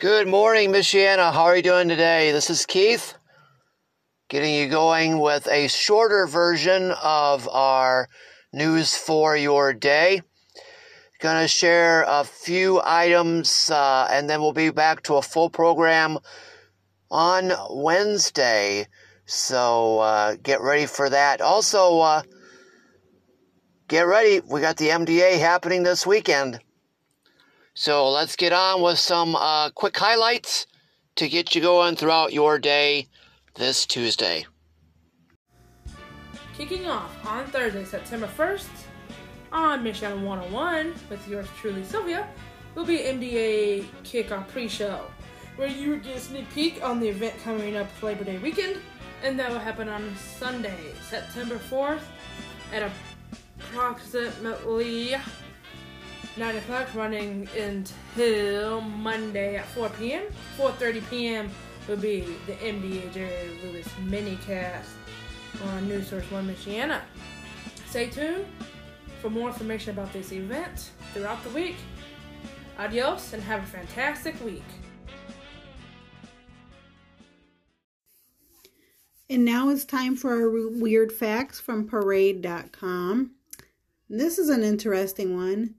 Good morning, Michiana. How are you doing today? This is Keith, getting you going with a shorter version of our news for your day. Going to share a few items, uh, and then we'll be back to a full program on Wednesday. So uh, get ready for that. Also, uh, get ready. We got the MDA happening this weekend. So let's get on with some uh, quick highlights to get you going throughout your day this Tuesday. Kicking off on Thursday, September 1st, on Mission 101 with yours truly, Sylvia, will be MDA Kickoff Pre-Show, where you get a sneak peek on the event coming up Labor Day weekend, and that will happen on Sunday, September 4th, at approximately 9 o'clock running until Monday at 4 p.m. 4.30 p.m. will be the MDA Jerry Lewis minicast on News Source 1 Michiana. Stay tuned for more information about this event throughout the week. Adios and have a fantastic week. And now it's time for our weird facts from parade.com. This is an interesting one.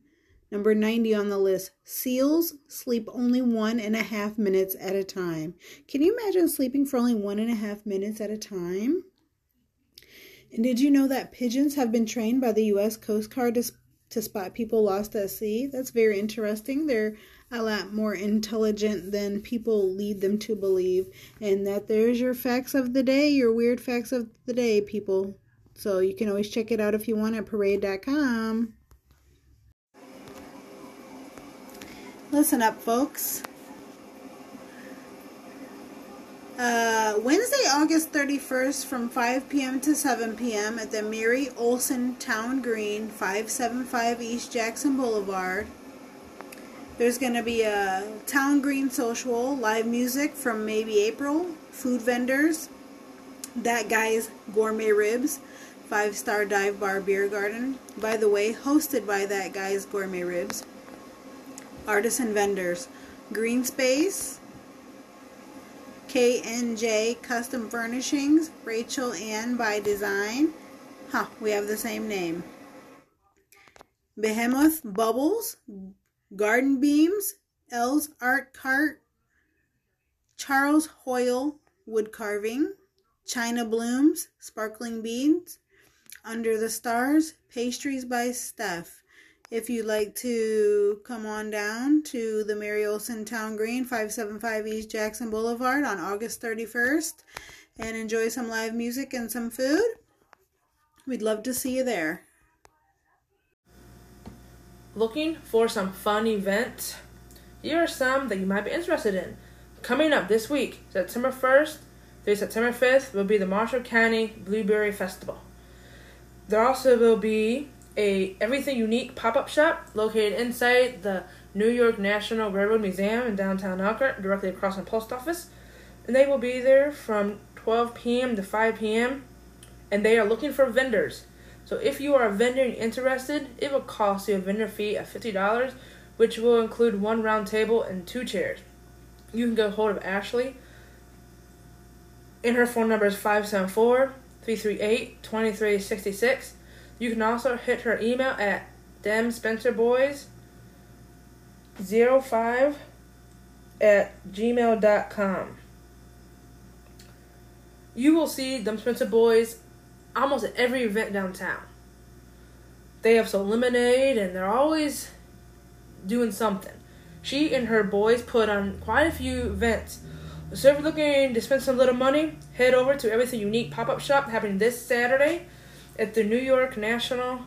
Number 90 on the list seals sleep only one and a half minutes at a time. Can you imagine sleeping for only one and a half minutes at a time? And did you know that pigeons have been trained by the U.S. Coast Guard to, to spot people lost at sea? That's very interesting. They're a lot more intelligent than people lead them to believe. And that there's your facts of the day, your weird facts of the day, people. So you can always check it out if you want at parade.com. Listen up, folks. Uh, Wednesday, August 31st from 5 p.m. to 7 p.m. at the Mary Olson Town Green, 575 East Jackson Boulevard. There's going to be a Town Green social, live music from maybe April, food vendors, that guy's gourmet ribs, five star dive bar beer garden. By the way, hosted by that guy's gourmet ribs artisan vendors, Green Space, KNJ Custom Furnishings, Rachel Ann by Design. Huh, we have the same name. Behemoth Bubbles, Garden Beams, L's Art Cart, Charles Hoyle Wood Carving, China Blooms, Sparkling Beads, Under the Stars, Pastries by Steph. If you'd like to come on down to the Mary Olson Town Green, 575 East Jackson Boulevard on August 31st and enjoy some live music and some food, we'd love to see you there. Looking for some fun events? Here are some that you might be interested in. Coming up this week, September 1st through September 5th, will be the Marshall County Blueberry Festival. There also will be a Everything Unique pop-up shop located inside the New York National Railroad Museum in downtown Elkhart, directly across from the post office. And they will be there from 12 p.m. to 5 p.m. And they are looking for vendors. So if you are a vendor and interested, it will cost you a vendor fee of $50, which will include one round table and two chairs. You can get hold of Ashley. And her phone number is 574 338 2366 you can also hit her email at demspencerboys05 at gmail.com. You will see Dem Spencer Boys almost at every event downtown. They have some lemonade and they're always doing something. She and her boys put on quite a few events. So if you're looking to spend some little money, head over to Everything Unique pop-up shop happening this Saturday at the New York National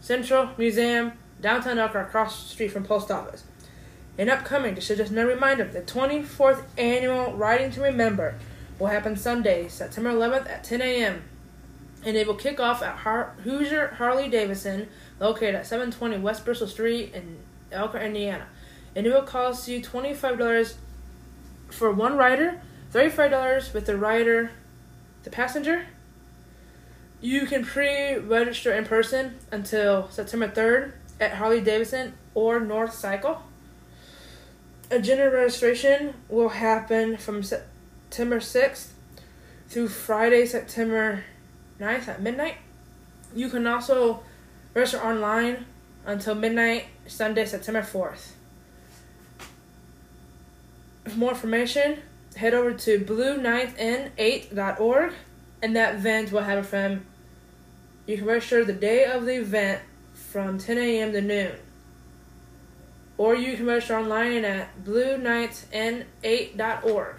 Central Museum, downtown Elkhart, across the street from Post Office. And upcoming, just as a reminder, the 24th annual Riding to Remember will happen Sunday, September 11th at 10 a.m. And it will kick off at Har- Hoosier Harley Davidson, located at 720 West Bristol Street in Elkhart, Indiana. And it will cost you $25 for one rider, $35 with the rider, the passenger, you can pre-register in person until September 3rd at Harley Davidson or North Cycle. agenda registration will happen from September 6th through Friday, September 9th at midnight. You can also register online until midnight, Sunday, September 4th. For more information, head over to blue9thn8.org and that event will have it from you can register the day of the event from 10 a.m. to noon. Or you can register online at blue9thn8.org.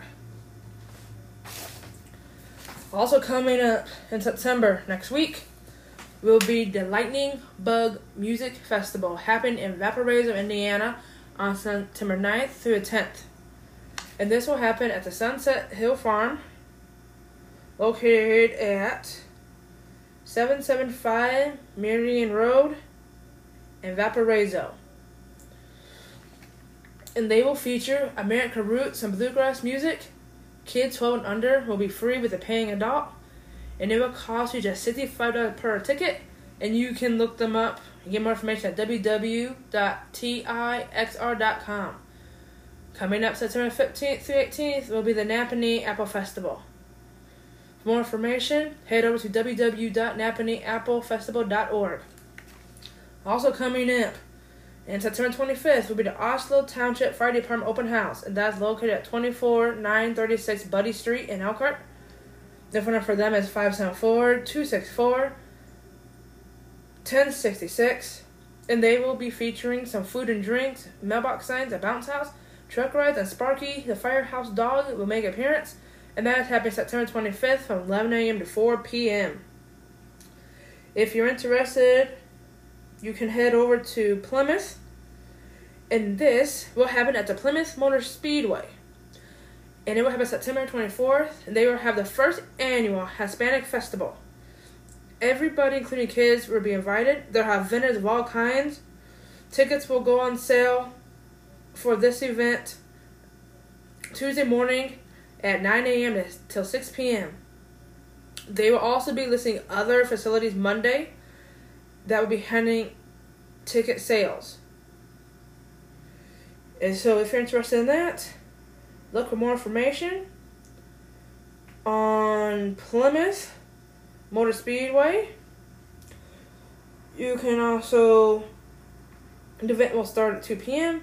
Also coming up in September next week will be the Lightning Bug Music Festival happening in Valparaiso, Indiana on September 9th through the 10th. And this will happen at the Sunset Hill Farm located at 775 Meridian Road in Valparaiso. And they will feature American roots and bluegrass music Kids 12 and under will be free with a paying adult, and it will cost you just $65 per ticket. And you can look them up and get more information at www.tixr.com. Coming up September 15th through 18th will be the Nappanee Apple Festival. For more information, head over to www.nappaneeapplefestival.org. Also coming up and September 25th will be the Osolo Township Fire Department Open House, and that's located at 24936 Buddy Street in Elkhart. The phone number for them is 574 264 1066, and they will be featuring some food and drinks, mailbox signs, a bounce house, truck rides, and Sparky, the firehouse dog, will make an appearance, and that is happening September 25th from 11 a.m. to 4 p.m. If you're interested you can head over to Plymouth, and this will happen at the Plymouth Motor Speedway. And it will happen September 24th, and they will have the first annual Hispanic Festival. Everybody, including kids, will be invited. They'll have vendors of all kinds. Tickets will go on sale for this event Tuesday morning at 9 a.m. till 6 p.m. They will also be listing other facilities Monday that will be handling ticket sales. And so, if you're interested in that, look for more information on Plymouth Motor Speedway. You can also, the event will start at 2 p.m.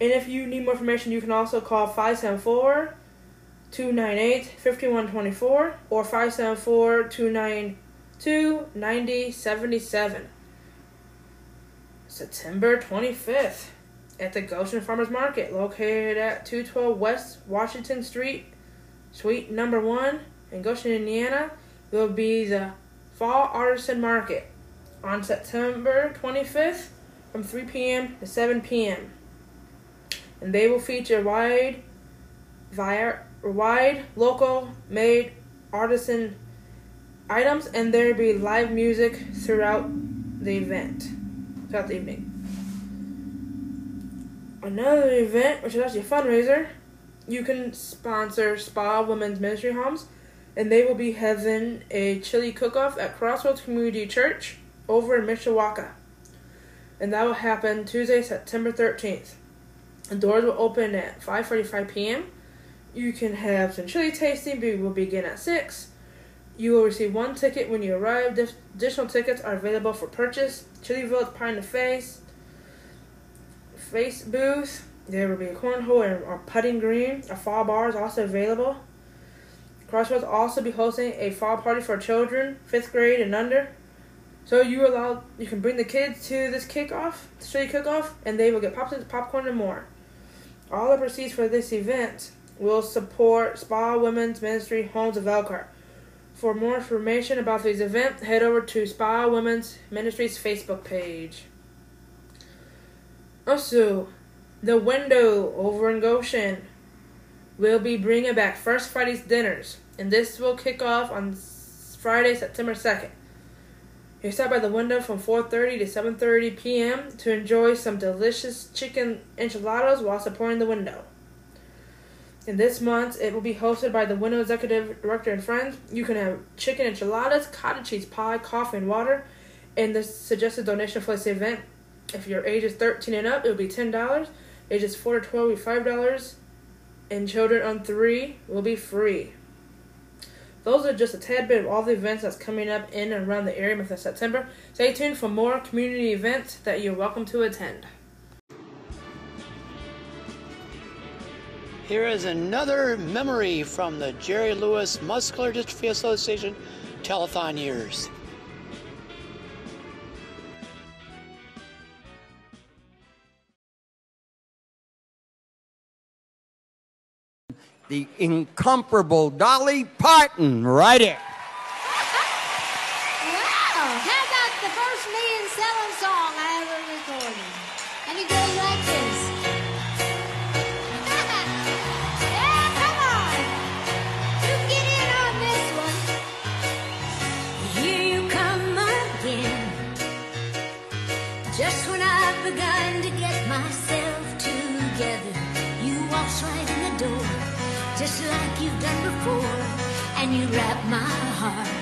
And if you need more information, you can also call 574 298 5124 or 574 298 to 9077. September 25th at the Goshen Farmers Market, located at 212 West Washington Street, Suite Number 1 in Goshen, Indiana, will be the Fall Artisan Market on September 25th from 3 p.m. to 7 p.m. And they will feature wide, wide local made artisan items, and there will be live music throughout the event, throughout the evening. Another event, which is actually a fundraiser, you can sponsor Spa Women's Ministry Homes, and they will be having a chili cook-off at Crossroads Community Church over in Mishawaka. And that will happen Tuesday, September 13th. The doors will open at 5.45 p.m. You can have some chili tasting, but will begin at 6 you will receive one ticket when you arrive. Additional tickets are available for purchase. Chillyville Pie in the Face face booth. There will be a cornhole and a putting green. A fall bar is also available. Crossroads also be hosting a fall party for children, fifth grade and under. So you allow you can bring the kids to this kickoff, street kickoff, and they will get pops, popcorn, and more. All the proceeds for this event will support Spa Women's Ministry Homes of Elkhart. For more information about these events, head over to Spa Women's Ministries Facebook page. Also, The Window over in Goshen will be bringing back First Friday's dinners, and this will kick off on Friday, September 2nd. You stop by the window from 4:30 to 7:30 p.m. to enjoy some delicious chicken enchiladas while supporting the window. And this month, it will be hosted by the Window Executive Director and friends. You can have chicken enchiladas, cottage cheese pie, coffee, and water. And the suggested donation for this event, if your age is 13 and up, it will be $10. Ages 4 to 12 will be $5, and children on 3 will be free. Those are just a tad bit of all the events that's coming up in and around the area month of September. Stay tuned for more community events that you're welcome to attend. Here is another memory from the Jerry Lewis Muscular Dystrophy Association telethon years. the incomparable Dolly Parton, right here. Wow! How about the first million selling song you wrap my heart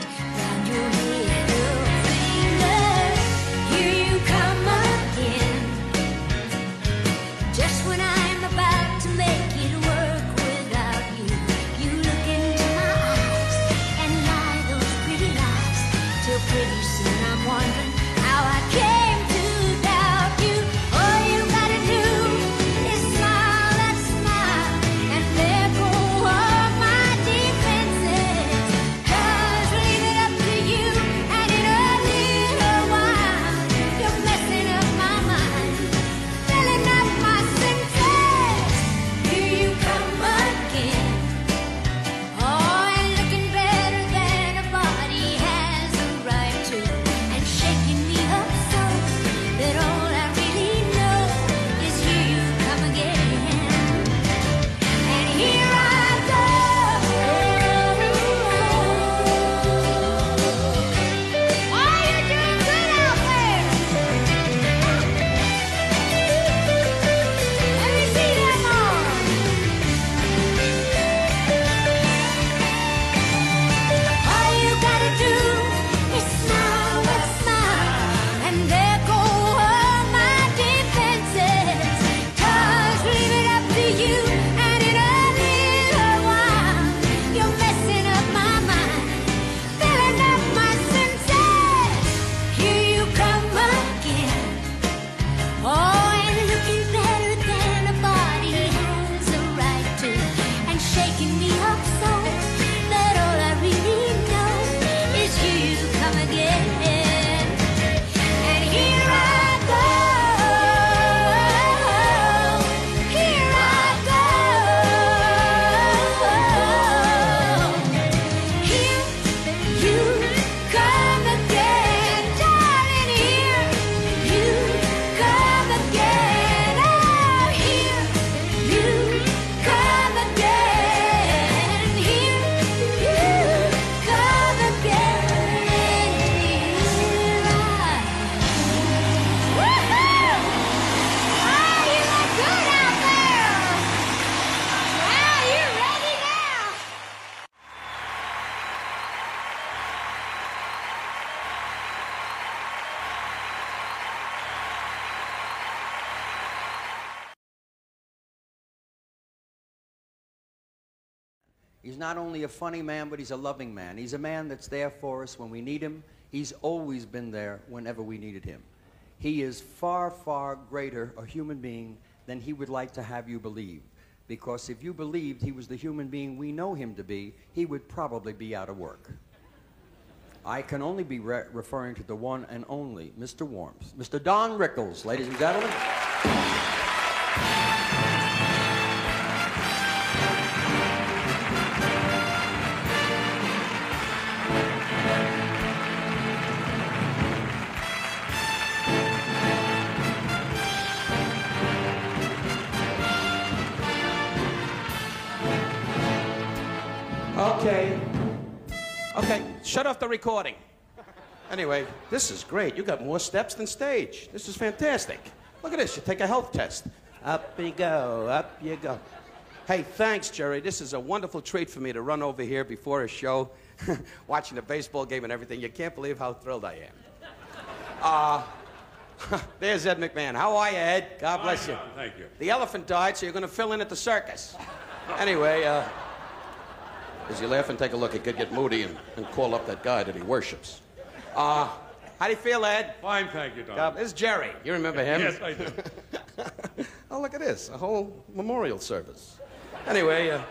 He's not only a funny man, but he's a loving man. He's a man that's there for us when we need him. He's always been there whenever we needed him. He is far, far greater a human being than he would like to have you believe. Because if you believed he was the human being we know him to be, he would probably be out of work. I can only be re- referring to the one and only Mr. Warmth. Mr. Don Rickles, ladies and gentlemen. The recording. Anyway, this is great. You got more steps than stage. This is fantastic. Look at this. You take a health test. Up you go, up you go. Hey, thanks, Jerry. This is a wonderful treat for me to run over here before a show, watching the baseball game and everything. You can't believe how thrilled I am. Uh, There's Ed McMahon. How are you, Ed? God bless you. John, thank you. The elephant died, so you're going to fill in at the circus. Anyway, uh, as you laugh and take a look, he could get moody and, and call up that guy that he worships. Uh, how do you feel, Ed? Fine, thank you, Don. God, this is Jerry. You remember him? Yes, I do. oh, look at this. A whole memorial service. Anyway, uh,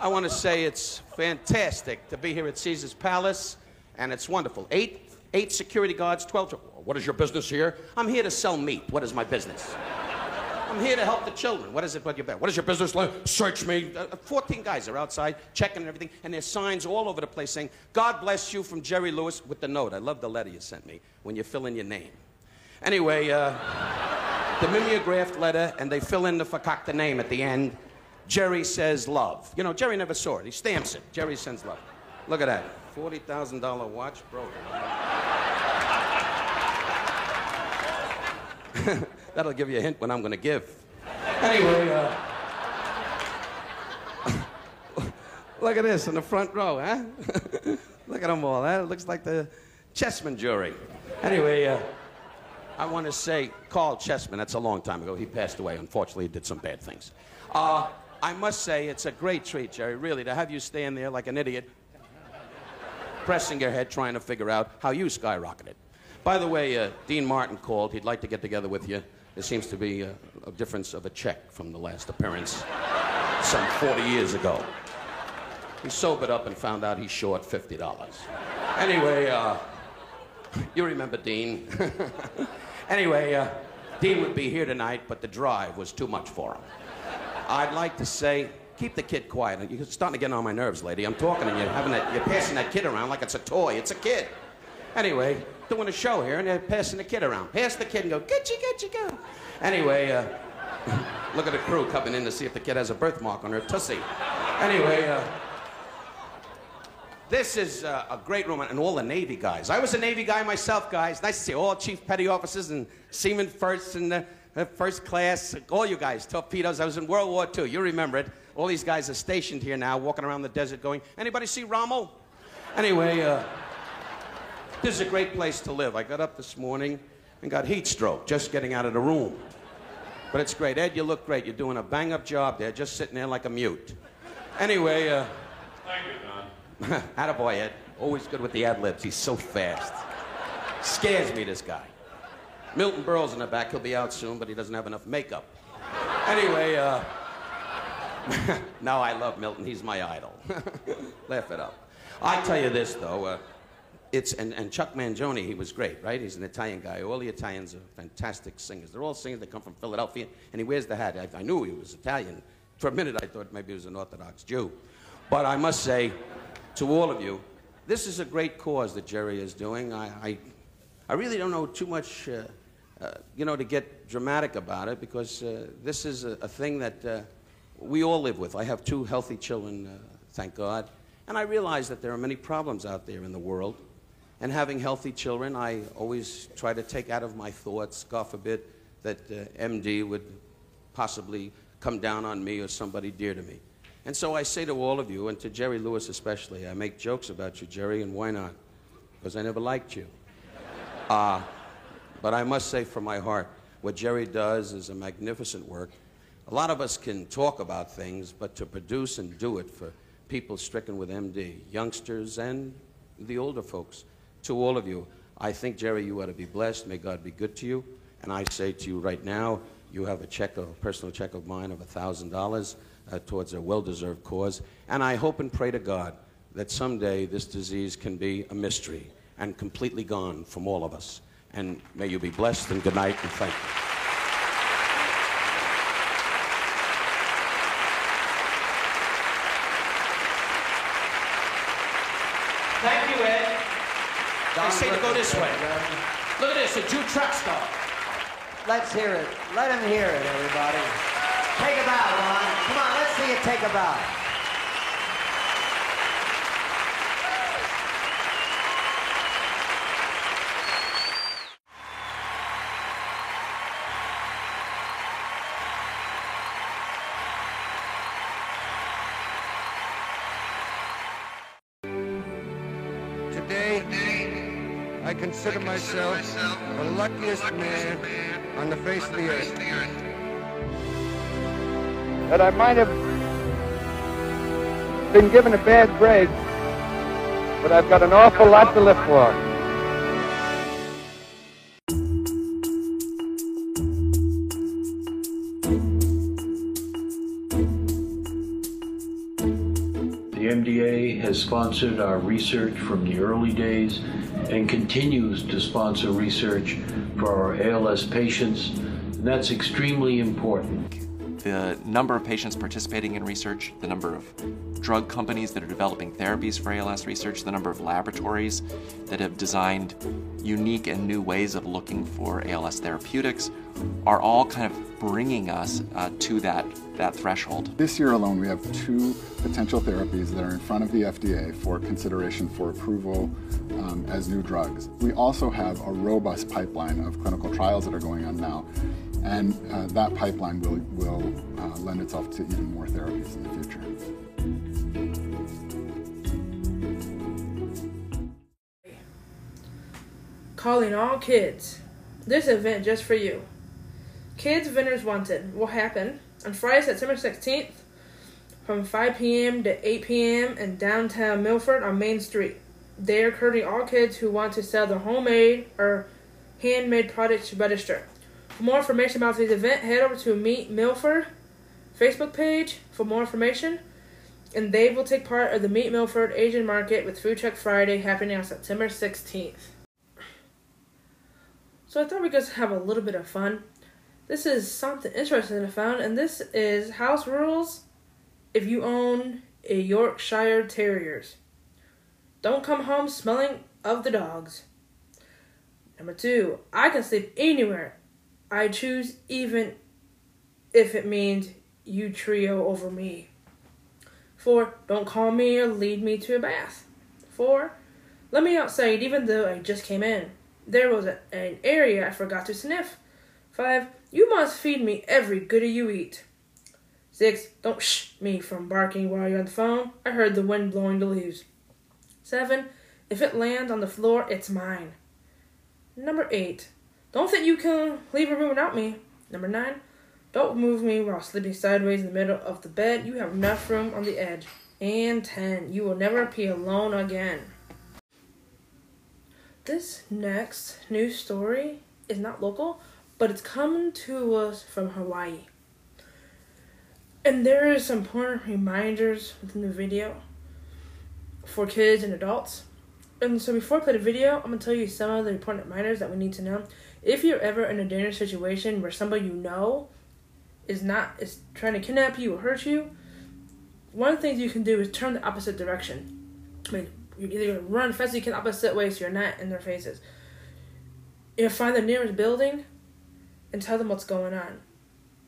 I want to say it's fantastic to be here at Caesar's Palace, and it's wonderful. Eight, eight security guards, 12. What is your business here? I'm here to sell meat. What is my business? I'm here to help the children. What is it? What, what is your business? Search me. Uh, 14 guys are outside checking and everything, and there's signs all over the place saying, God bless you from Jerry Lewis with the note. I love the letter you sent me when you fill in your name. Anyway, uh, the mimeographed letter, and they fill in the fakakta name at the end. Jerry says love. You know, Jerry never saw it. He stamps it. Jerry sends love. Look at that. $40,000 watch broken. That'll give you a hint when I'm going to give. Anyway, uh, look at this in the front row, huh? look at them all. Huh? It looks like the Chessman jury. Anyway, uh, I want to say Caryl Chessman, that's a long time ago. He passed away. Unfortunately, he did some bad things. Uh, I must say, it's a great treat, Jerry, really, to have you stand there like an idiot, pressing your head, trying to figure out how you skyrocketed. By the way, uh, Dean Martin called. He'd like to get together with you. There seems to be a, a difference of a check from the last appearance some 40 years ago. He sobered up and found out he's short $50. Anyway, uh, you remember Dean. anyway, uh, Dean would be here tonight, but the drive was too much for him. I'd like to say, keep the kid quiet. You're starting to get on my nerves, lady. I'm talking and you're having that, you're passing that kid around like it's a toy. It's a kid. Anyway, doing a show here and they're passing the kid around. Pass the kid and go, get you, get you, go. Anyway, uh, look at the crew coming in to see if the kid has a birthmark on her tussie. Anyway, uh, this is uh, a great room, and all the Navy guys. I was a Navy guy myself, guys. Nice to see all chief petty officers and seamen first and uh, uh, first class. All you guys, torpedoes. I was in World War II. You remember it. All these guys are stationed here now, walking around the desert going, anybody see Rommel? Anyway, uh, this is a great place to live. I got up this morning and got heat stroke just getting out of the room. But it's great. Ed, you look great. You're doing a bang up job there, just sitting there like a mute. Anyway, uh, Thank you, Don. Attaboy, Ed. Always good with the ad libs. He's so fast. Scares me, this guy. Milton Berle's in the back. He'll be out soon, but he doesn't have enough makeup. Anyway, uh, no, I love Milton. He's my idol. Laugh it up. I tell you this, though. Uh, it's, and, and Chuck Mangione, he was great, right? He's an Italian guy. All the Italians are fantastic singers. They're all singers. They come from Philadelphia, and he wears the hat. I, I knew he was Italian. For a minute, I thought maybe he was an Orthodox Jew. But I must say to all of you, this is a great cause that Jerry is doing. I, I, I really don't know too much, uh, uh, you know, to get dramatic about it because uh, this is a, a thing that uh, we all live with. I have two healthy children, uh, thank God. And I realize that there are many problems out there in the world. And having healthy children, I always try to take out of my thoughts, God forbid, that uh, MD would possibly come down on me or somebody dear to me. And so I say to all of you, and to Jerry Lewis especially, I make jokes about you, Jerry, and why not? Because I never liked you. Uh, but I must say from my heart, what Jerry does is a magnificent work. A lot of us can talk about things, but to produce and do it for people stricken with MD, youngsters and the older folks, to all of you, I think, Jerry, you ought to be blessed. May God be good to you. And I say to you right now, you have a check, a personal check of mine of $1,000 uh, towards a well-deserved cause. And I hope and pray to God that someday this disease can be a mystery and completely gone from all of us. And may you be blessed and good night and thank you. Thank you, Ed. They say to go this way. Look at this, a Jew truck stop. Let's hear it. Let him hear it, everybody. Take a bow, Ron. Come on, let's see you take a bow. Consider myself the luckiest man on the face of the earth. That I might have been given a bad break, but I've got an awful lot to live for. Sponsored our research from the early days and continues to sponsor research for our ALS patients. And that's extremely important. the number of patients participating in research, the number of drug companies that are developing therapies for ALS research, the number of laboratories that have designed unique and new ways of looking for ALS therapeutics are all kind of bringing us uh, to that, that threshold. This year alone, we have two potential therapies that are in front of the FDA for consideration for approval um, as new drugs. We also have a robust pipeline of clinical trials that are going on now, and uh, that pipeline will, will uh, lend itself to even more therapies in the future. Calling all kids. This event just for you. Kids Vendors Wanted will happen on Friday, September 16th from 5 p.m. to 8 p.m. in downtown Milford on Main Street. They are encouraging all kids who want to sell their homemade or handmade products to register. For more information about this event, head over to Meet Milford Facebook page for more information. And they will take part of the Meet Milford Asian Market with Food Truck Friday happening on September 16th. So I thought we could just have a little bit of fun. This is something interesting I found, and this is house rules if you own a Yorkshire Terriers. Don't come home smelling of the dogs. Number two, I can sleep anywhere I choose, even if it means you trio over me. Four, don't call me or lead me to a bath. Four, let me outside even though I just came in. There was a, an area I forgot to sniff. Five, you must feed me every goody you eat. Six, don't shh me from barking while you're on the phone. I heard the wind blowing the leaves. Seven, if it lands on the floor, it's mine. Number eight, don't think you can leave a room without me. Number nine, don't move me while sleeping sideways in the middle of the bed. You have enough room on the edge. And ten, you will never be alone again. This next news story is not local, but it's coming to us from Hawaii. And there is some important reminders within the video for kids and adults. And so before I play the video, I'm gonna tell you some of the important reminders that we need to know. If you're ever in a dangerous situation where somebody you know is not is trying to kidnap you or hurt you, one of the things you can do is turn the opposite direction. I mean, you either run fast as you can opposite way so you're not in their faces. You find the nearest building and tell them what's going on.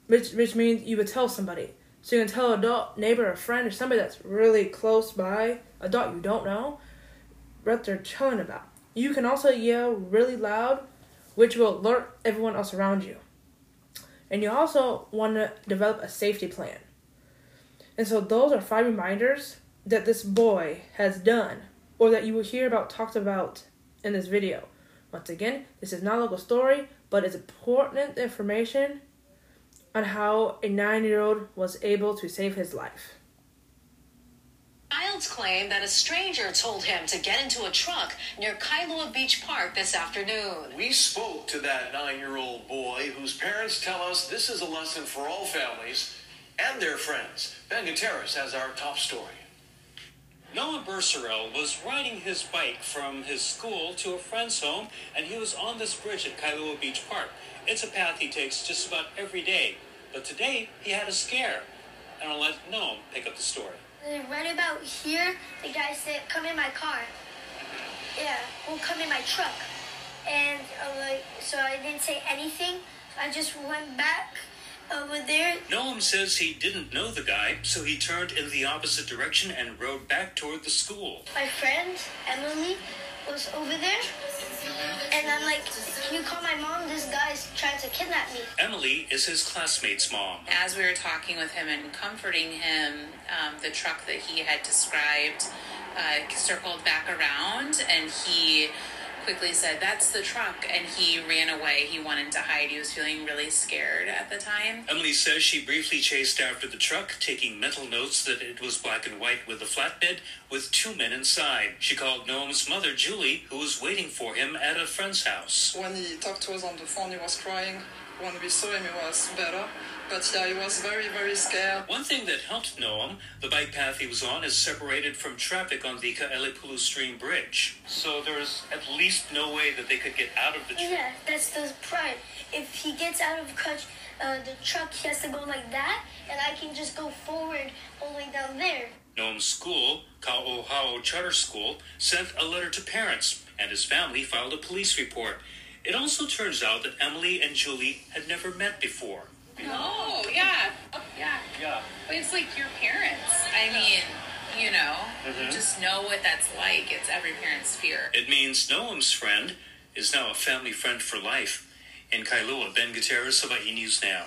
Which which means you would tell somebody. So you can tell an adult, neighbor, a friend, or somebody that's really close by, adult you don't know, what they're chilling about. You can also yell really loud, which will alert everyone else around you. And you also want to develop a safety plan. And so those are five reminders that this boy has done, or that you will hear about talked about in this video. Once again, this is not a local story, but it's important information on how a nine year old was able to save his life. Child's claim that a stranger told him to get into a truck near Kailua Beach Park this afternoon. We spoke to that nine year old boy whose parents tell us this is a lesson for all families and their friends. Ben Gutierrez has our top story. Noah Bercerel was riding his bike from his school to a friend's home, and he was on this bridge at Kailua Beach Park. It's a path he takes just about every day, but today he had a scare. And I'll let Noam pick up the story. Right about here, the guy said, "Come in my car." Yeah, well, come in my truck. And uh, like, so I didn't say anything. I just went back over there. Noam says he didn't know the guy, so he turned in the opposite direction and rode back toward the school. My friend Emily was over there, and I'm like, "Can you call my mom? This guy's trying to kidnap me." Emily is his classmate's mom. As we were talking with him and comforting him, um, the truck that he had described uh, circled back around and he quickly said, That's the truck. And he ran away. He wanted to hide. He was feeling really scared at the time. Emily says she briefly chased after the truck, taking mental notes that it was black and white with a flatbed with two men inside. She called Noam's mother, Julie, who was waiting for him at a friend's house. When he talked to us on the phone, he was crying. When we saw him, he was better. But yeah, he was very, very scared. One thing that helped Noam, the bike path he was on is separated from traffic on the Kaelepulu Stream Bridge. So there's at least no way that they could get out of the truck. Yeah, that's the pride. If he gets out of cut, uh, the truck, he has to go like that, and I can just go forward all the way down there. Noam's school, Kaohao Charter School, sent a letter to parents, and his family filed a police report. It also turns out that Emily and Julie had never met before. Oh, yeah. Oh, yeah. Yeah. But it's like your parents. I mean, you know, Mhm. you just know what that's like. It's every parent's fear. It means Noam's friend is now a family friend for life. In Kailua, Ben Gutierrez, Hawaii News Now.